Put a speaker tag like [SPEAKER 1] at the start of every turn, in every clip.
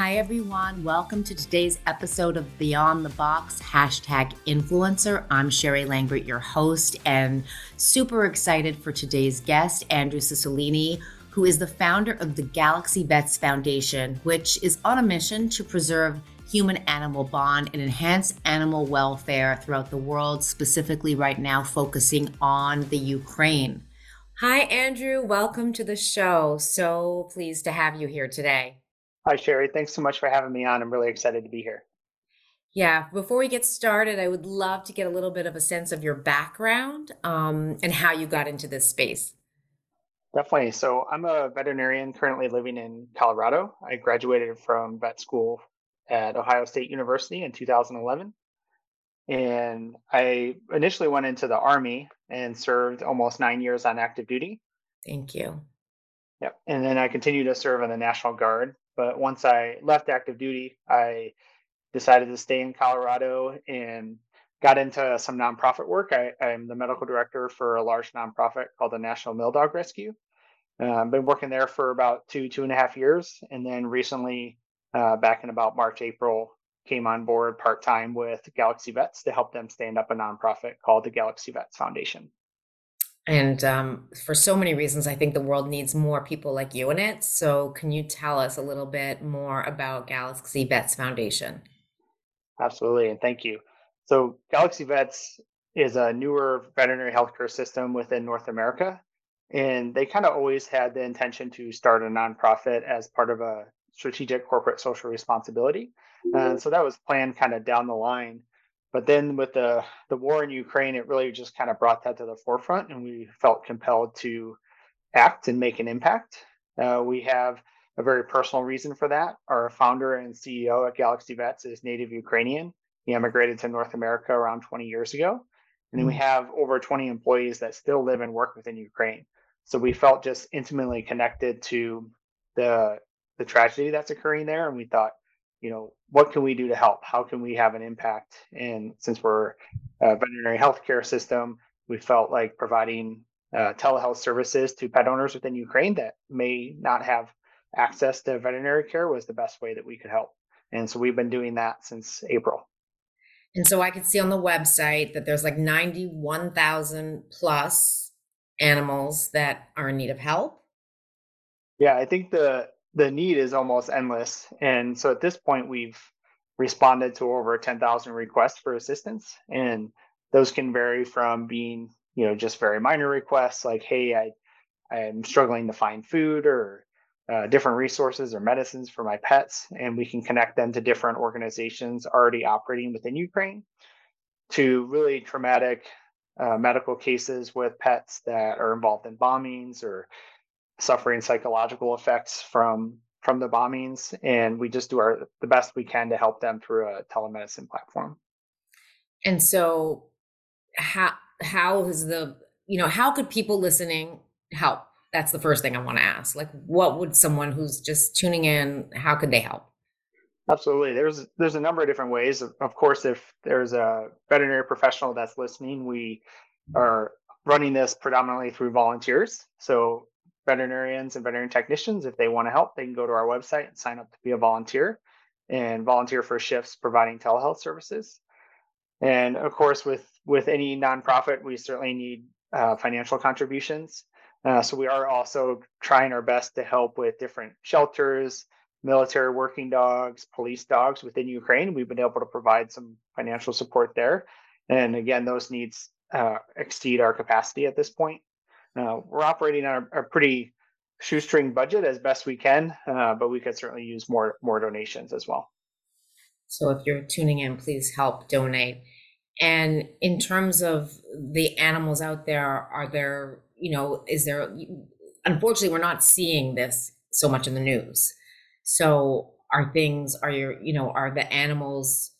[SPEAKER 1] Hi, everyone. Welcome to today's episode of Beyond the Box hashtag influencer. I'm Sherry Langburt, your host, and super excited for today's guest, Andrew Cicilline, who is the founder of the Galaxy Vets Foundation, which is on a mission to preserve human animal bond and enhance animal welfare throughout the world, specifically right now focusing on the Ukraine. Hi, Andrew. Welcome to the show. So pleased to have you here today.
[SPEAKER 2] Hi, Sherry. Thanks so much for having me on. I'm really excited to be here.
[SPEAKER 1] Yeah, before we get started, I would love to get a little bit of a sense of your background um, and how you got into this space.
[SPEAKER 2] Definitely. So, I'm a veterinarian currently living in Colorado. I graduated from vet school at Ohio State University in 2011. And I initially went into the Army and served almost nine years on active duty.
[SPEAKER 1] Thank you.
[SPEAKER 2] Yep. And then I continued to serve in the National Guard but once I left active duty, I decided to stay in Colorado and got into some nonprofit work. I, am the medical director for a large nonprofit called the National Mill Dog Rescue. I've uh, been working there for about two, two and a half years. And then recently, uh, back in about March, April, came on board part time with Galaxy Vets to help them stand up a nonprofit called the Galaxy Vets Foundation.
[SPEAKER 1] And um, for so many reasons, I think the world needs more people like you in it. So, can you tell us a little bit more about Galaxy Vets Foundation?
[SPEAKER 2] Absolutely, and thank you. So, Galaxy Vets is a newer veterinary healthcare system within North America. And they kind of always had the intention to start a nonprofit as part of a strategic corporate social responsibility. And so that was planned kind of down the line. But then with the, the war in Ukraine, it really just kind of brought that to the forefront, and we felt compelled to act and make an impact. Uh, we have a very personal reason for that. Our founder and CEO at Galaxy Vets is native Ukrainian. He emigrated to North America around 20 years ago. And then we mm. have over 20 employees that still live and work within Ukraine. So we felt just intimately connected to the the tragedy that's occurring there. And we thought, you know, what can we do to help? How can we have an impact? And since we're a veterinary healthcare system, we felt like providing uh, telehealth services to pet owners within Ukraine that may not have access to veterinary care was the best way that we could help. And so we've been doing that since April.
[SPEAKER 1] And so I could see on the website that there's like 91,000 plus animals that are in need of help.
[SPEAKER 2] Yeah, I think the the need is almost endless. And so at this point, we've responded to over 10,000 requests for assistance. And those can vary from being, you know, just very minor requests like, hey, I, I'm struggling to find food or uh, different resources or medicines for my pets. And we can connect them to different organizations already operating within Ukraine to really traumatic uh, medical cases with pets that are involved in bombings or suffering psychological effects from from the bombings and we just do our the best we can to help them through a telemedicine platform.
[SPEAKER 1] And so how how is the you know how could people listening help? That's the first thing i want to ask. Like what would someone who's just tuning in how could they help?
[SPEAKER 2] Absolutely. There's there's a number of different ways. Of, of course if there's a veterinary professional that's listening we are running this predominantly through volunteers. So veterinarians and veterinary technicians, if they want to help, they can go to our website and sign up to be a volunteer and volunteer for shifts providing telehealth services. And of course, with with any nonprofit, we certainly need uh, financial contributions. Uh, so we are also trying our best to help with different shelters, military working dogs, police dogs within Ukraine. We've been able to provide some financial support there. And again, those needs uh, exceed our capacity at this point. Uh, we're operating on a, pretty shoestring budget as best we can, uh, but we could certainly use more more donations as well.
[SPEAKER 1] So if you're tuning in, please help donate. And in terms of the animals out there, are there, you know, is there, unfortunately, we're not seeing this so much in the news. So are things, are your, you know, are the animals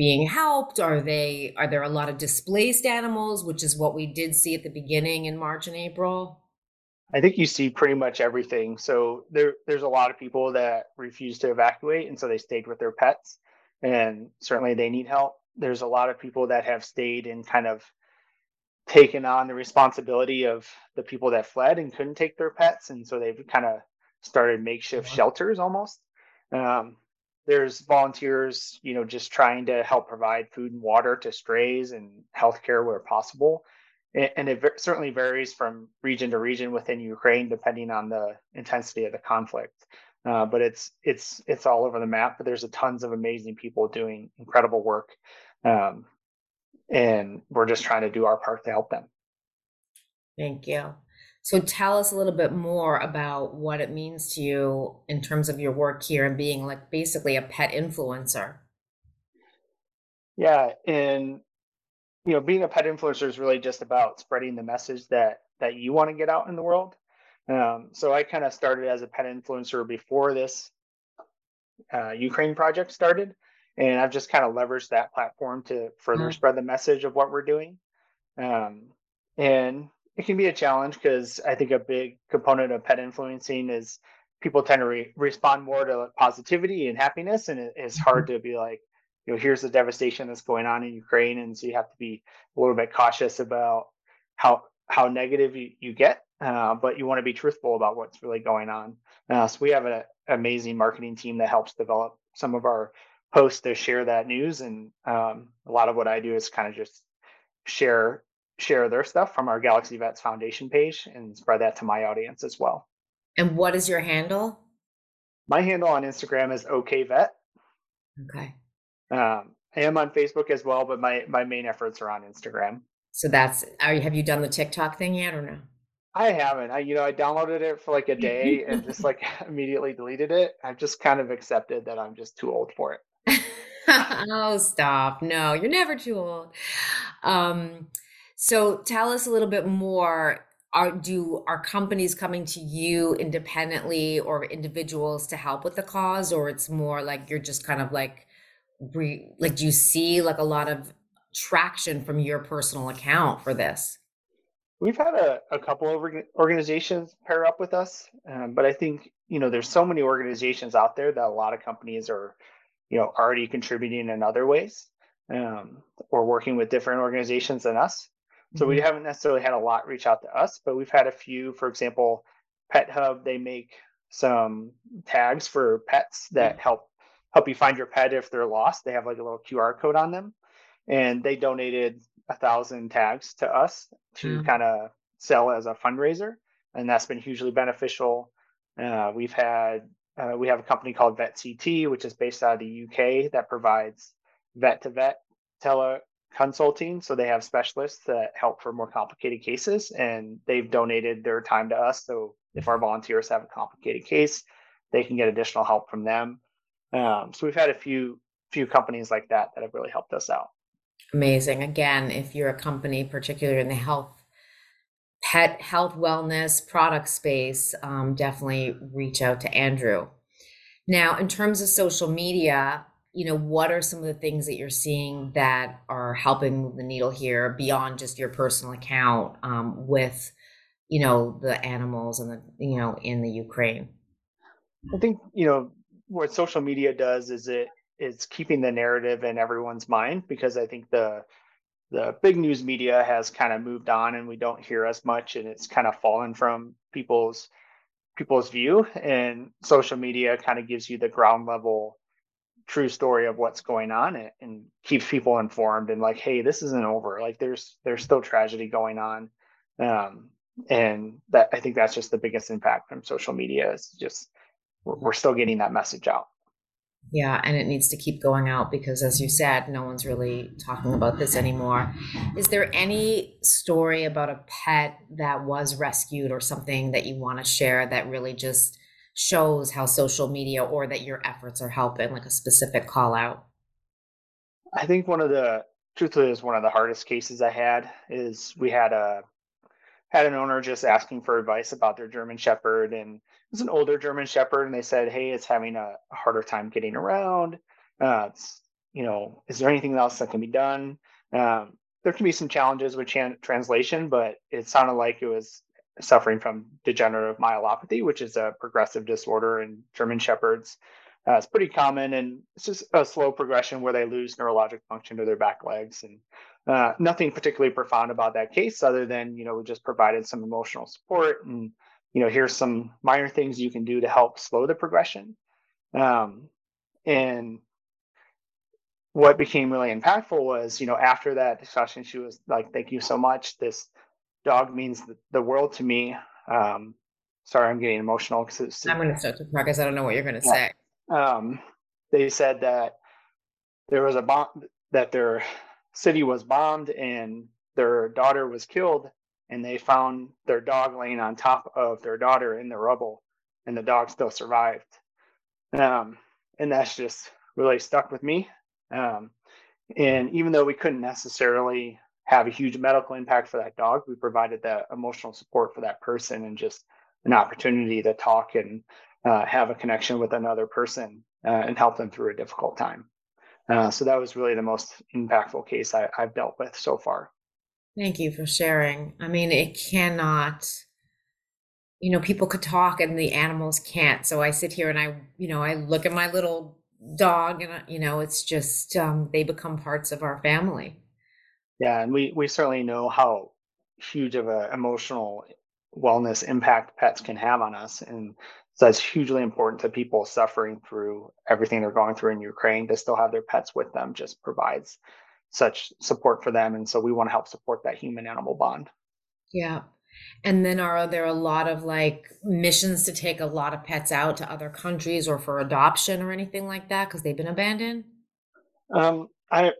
[SPEAKER 1] being helped? Are they are there a lot of displaced animals, which is what we did see at the beginning in March and April?
[SPEAKER 2] I think you see pretty much everything. So there there's a lot of people that refuse to evacuate and so they stayed with their pets and certainly they need help. There's a lot of people that have stayed and kind of taken on the responsibility of the people that fled and couldn't take their pets and so they've kind of started makeshift shelters almost Um, there's volunteers, you know, just trying to help provide food and water to strays and healthcare where possible. And, it certainly varies from region to region within Ukraine, depending on the intensity of the conflict. Uh, but it's it's it's all over the map. But there's a tons of amazing people doing incredible work, um, and we're just trying to do our part to help them.
[SPEAKER 1] Thank you. So tell us a little bit more about what it means to you in terms of your work here and being like basically a pet influencer.
[SPEAKER 2] Yeah, and you know, being a pet influencer is really just about spreading the message that that you want to get out in the world. Um, so I kind of started as a pet influencer before this uh, Ukraine project started, and I've just kind of leveraged that platform to further mm-hmm. spread the message of what we're doing. Um, and it can be a challenge because I think a big component of pet influencing is people tend to re- respond more to positivity and happiness, and it, it's hard mm-hmm. to be like, you know, here's the devastation that's going on in Ukraine, and so you have to be a little bit cautious about how how negative you, you get, uh, but you want to be truthful about what's really going on. Uh, so we have an amazing marketing team that helps develop some of our posts to share that news, and um, a lot of what I do is kind of just share share their stuff from our Galaxy Vets Foundation page and spread that to my audience as well.
[SPEAKER 1] And what is your handle?
[SPEAKER 2] My handle on Instagram is OKVet.
[SPEAKER 1] Okay.
[SPEAKER 2] Um, I am on Facebook as well, but my my main efforts are on Instagram.
[SPEAKER 1] So that's are you have you done the TikTok thing yet or no?
[SPEAKER 2] I haven't. I you know I downloaded it for like a day and just like immediately deleted it. I've just kind of accepted that I'm just too old for it.
[SPEAKER 1] oh, stop. No, you're never too old. Um so tell us a little bit more. Are do are companies coming to you independently or individuals to help with the cause, or it's more like you're just kind of like re, like do you see like a lot of traction from your personal account for this?
[SPEAKER 2] We've had a, a couple of organizations pair up with us, um, but I think you know there's so many organizations out there that a lot of companies are you know already contributing in other ways um, or working with different organizations than us. So mm-hmm. we haven't necessarily had a lot reach out to us, but we've had a few. For example, Pet Hub they make some tags for pets that mm-hmm. help help you find your pet if they're lost. They have like a little QR code on them, and they donated a thousand tags to us to mm-hmm. kind of sell as a fundraiser, and that's been hugely beneficial. Uh, we've had uh, we have a company called Vet CT, which is based out of the UK that provides vet to vet tele consulting. So they have specialists that help for more complicated cases, and they've donated their time to us. So if our volunteers have a complicated case, they can get additional help from them. Um, so we've had a few few companies like that that have really helped us out.
[SPEAKER 1] Amazing. Again, if you're a company, particularly in the health, pet health, wellness product space, um, definitely reach out to Andrew. Now, in terms of social media, you know, what are some of the things that you're seeing that are helping move the needle here beyond just your personal account um, with, you know, the animals and the, you know, in the Ukraine?
[SPEAKER 2] I think, you know, what social media does is it is keeping the narrative in everyone's mind because I think the the big news media has kind of moved on and we don't hear as much and it's kind of fallen from people's people's view and social media kind of gives you the ground level true story of what's going on and, and keeps people informed and like hey this isn't over. Like there's there's still tragedy going on. Um, and that i think that's just the biggest impact from social media is just we're, we're still getting that message out.
[SPEAKER 1] Yeah, and it needs to keep going out because, as you said, no one's really talking about this anymore. Is there any story about a pet that was rescued or something that you want to share that really just shows how social media or that your efforts are helping, like a specific call out?
[SPEAKER 2] I think one of the truthfully is one of the hardest cases I had is we had a had an owner just asking for advice about their German Shepherd and it was an older German Shepherd and they said, Hey, it's having a, harder time getting around. Uh, you know, is there anything else that can be done? Um, there can be some challenges with translation, but it sounded like it was suffering from degenerative myelopathy, which is a progressive disorder in German Shepherds. Uh, it's pretty common, and it's just a slow progression where they lose neurologic function to their back legs, and uh, nothing particularly profound about that case, other than you know we just provided some emotional support, and you know here's some minor things you can do to help slow the progression. Um, and what became really impactful was, you know, after that discussion, she was like, "Thank you so much. This dog means the world to me." Um, sorry, I'm getting emotional because
[SPEAKER 1] I'm going to start to cry because I don't know what you're going to yeah. say.
[SPEAKER 2] Um, they said that there was a bomb that their city was bombed and their daughter was killed, and they found their dog laying on top of their daughter in the rubble, and the dog still survived. Um, and that's just really stuck with me. Um, and even though we couldn't necessarily have a huge medical impact for that dog, we provided the emotional support for that person and just an opportunity to talk and uh, have a connection with another person uh, and help them through a difficult time. Uh, so that was really the most impactful case I, I've dealt with so far.
[SPEAKER 1] Thank you for sharing. I mean, it cannot you know, people could talk and the animals can't. So I sit here and I, you know, I look at my little dog and, you know, it's just, um, they become parts of our family.
[SPEAKER 2] Yeah. And we, we certainly know how huge of an emotional wellness impact pets can have on us. And so that's hugely important to people suffering through everything they're going through in Ukraine to still have their pets with them just provides such support for them. And so we want to help support that human animal bond.
[SPEAKER 1] Yeah. And then are there a lot of like missions to take a lot of pets out to other countries or for adoption or anything like that because they've been abandoned?
[SPEAKER 2] Um, I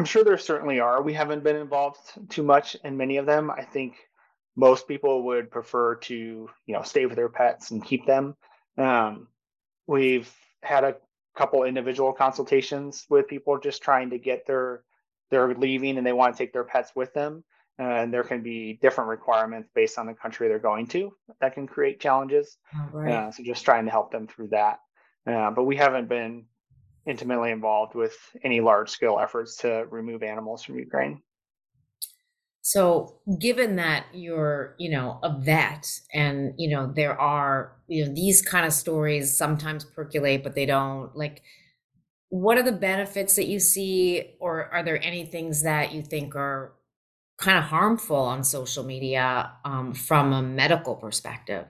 [SPEAKER 2] I'm sure there certainly are. We haven't been involved too much in many of them. I think most people would prefer to you know stay with their pets and keep them. Um, we've had a couple individual consultations with people just trying to get their they're leaving and they want to take their pets with them and there can be different requirements based on the country they're going to that can create challenges. Right. uh, so just trying to help them through that. Uh, but we haven't been intimately involved with any large scale efforts to remove animals from Ukraine.
[SPEAKER 1] So, given that you're, you know, a vet, and you know there are, you know, these kind of stories sometimes percolate, but they don't. Like, what are the benefits that you see, or are there any things that you think are kind of harmful on social media um, from a medical perspective?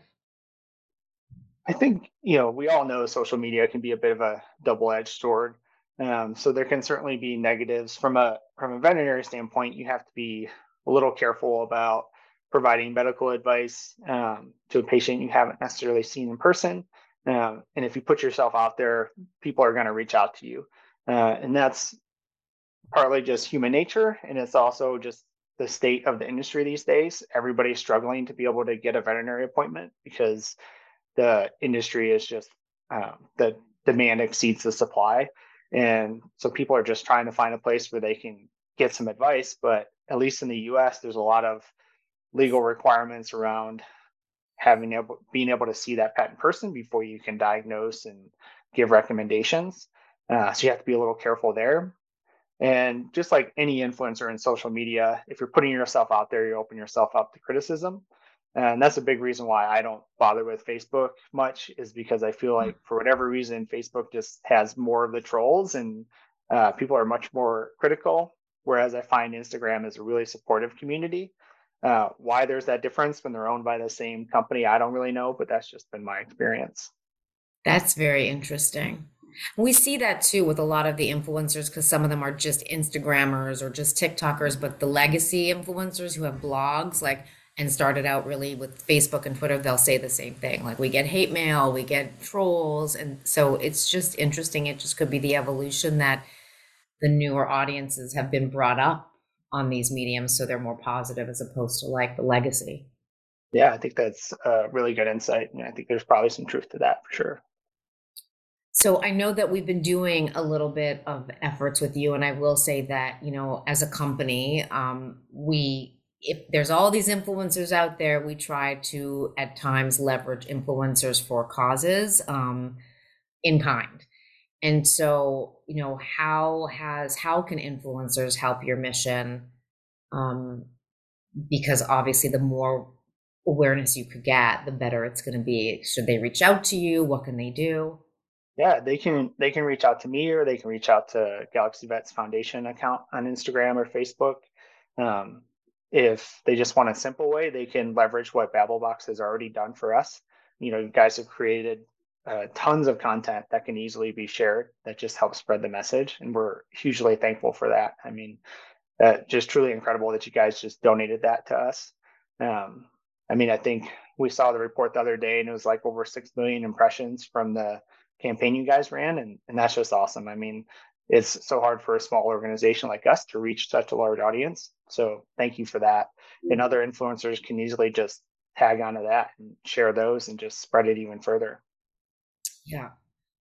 [SPEAKER 2] I think you know we all know social media can be a bit of a double-edged sword. Um, so there can certainly be negatives from a from a veterinary standpoint. You have to be a little careful about providing medical advice um, to a patient you haven't necessarily seen in person. Um, and if you put yourself out there, people are going to reach out to you, uh, and that's partly just human nature, and it's also just the state of the industry these days. Everybody's struggling to be able to get a veterinary appointment because the industry is just um, the demand exceeds the supply. And so people are just trying to find a place where they can get some advice. But at least in the US, there's a lot of legal requirements around having able being able to see that pet in person before you can diagnose and give recommendations. Uh, so you have to be a little careful there. And just like any influencer in social media, if you're putting yourself out there, you open yourself up to criticism. And that's a big reason why I don't bother with Facebook much, is because I feel like for whatever reason, Facebook just has more of the trolls and uh, people are much more critical. Whereas I find Instagram is a really supportive community. Uh, why there's that difference when they're owned by the same company, I don't really know, but that's just been my experience.
[SPEAKER 1] That's very interesting. We see that too with a lot of the influencers because some of them are just Instagrammers or just TikTokers, but the legacy influencers who have blogs, like, and started out really with Facebook and Twitter, they'll say the same thing. Like, we get hate mail, we get trolls. And so it's just interesting. It just could be the evolution that the newer audiences have been brought up on these mediums. So they're more positive as opposed to like the legacy.
[SPEAKER 2] Yeah, I think that's a really good insight. And I think there's probably some truth to that for sure.
[SPEAKER 1] So I know that we've been doing a little bit of efforts with you, and I will say that you know, as a company, um, we if there's all these influencers out there, we try to at times leverage influencers for causes um, in kind. And so, you know, how has how can influencers help your mission? Um, because obviously, the more awareness you could get, the better it's going to be. Should they reach out to you? What can they do?
[SPEAKER 2] yeah, they can they can reach out to me or they can reach out to Galaxy Vets Foundation account on Instagram or Facebook. Um, if they just want a simple way, they can leverage what BabbleBox has already done for us. You know, you guys have created uh, tons of content that can easily be shared that just helps spread the message. And we're hugely thankful for that. I mean, uh, just truly incredible that you guys just donated that to us. Um, I mean, I think we saw the report the other day and it was like over 6 million impressions from the campaign you guys ran. And, and that's just awesome. I mean, it's so hard for a small organization like us to reach such a large audience. So thank you for that. And other influencers can easily just tag onto that and share those and just spread it even further.
[SPEAKER 1] Yeah.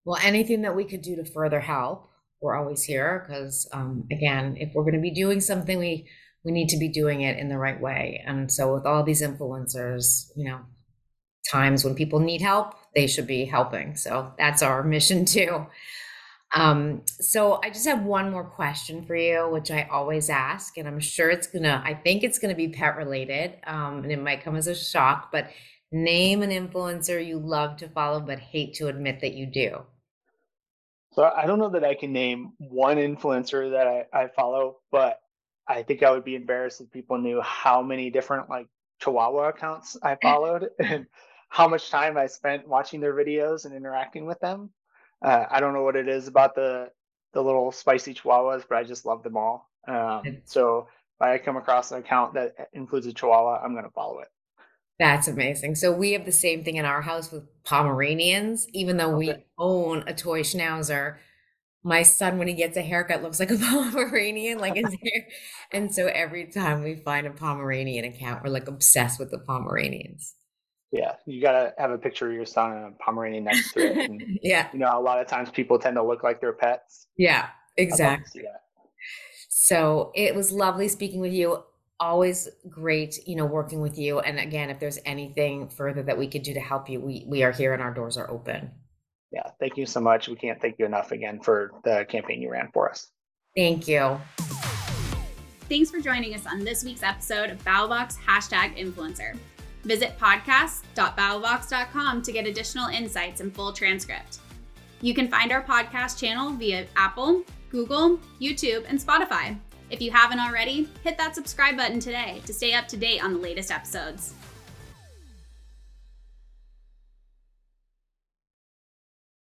[SPEAKER 1] Well, anything that we could do to further help, we're always here because, um, again, if we're going to be doing something, we we need to be doing it in the right way. And so, with all these influencers, you know, times when people need help, they should be helping. So that's our mission too. Um, so I just have one more question for you, which I always ask, and I'm sure it's gonna, I think it's gonna be pet related, um, and it might come as a shock, but name an influencer you love to follow but hate to admit that you do.
[SPEAKER 2] So I don't know that I can name one influencer that I, I follow, but I think I would be embarrassed if people knew how many different like Chihuahua accounts I followed and how much time I spent watching their videos and interacting with them. Uh, I don't know what it is about the the little spicy chihuahuas, but I just love them all. Um, so if I come across an account that includes a chihuahua, I'm going to follow it.
[SPEAKER 1] That's amazing. So we have the same thing in our house with Pomeranians, even though okay. we own a toy schnauzer. My son, when he gets a haircut, looks like a Pomeranian, like his hair. And so every time we find a Pomeranian account, we're like obsessed with the Pomeranians.
[SPEAKER 2] Yeah, you gotta have a picture of your son and a Pomeranian next to it. And,
[SPEAKER 1] yeah,
[SPEAKER 2] you know, a lot of times people tend to look like their pets.
[SPEAKER 1] Yeah, exactly. So it was lovely speaking with you. Always great, you know, working with you. And again, if there's anything further that we could do to help you, we we are here and our doors are open.
[SPEAKER 2] Yeah, thank you so much. We can't thank you enough again for the campaign you ran for us.
[SPEAKER 1] Thank you.
[SPEAKER 3] Thanks for joining us on this week's episode of BabbleBox hashtag influencer. Visit podcast.babblebox.com to get additional insights and full transcript. You can find our podcast channel via Apple, Google, YouTube, and Spotify. If you haven't already, hit that subscribe button today to stay up to date on the latest episodes.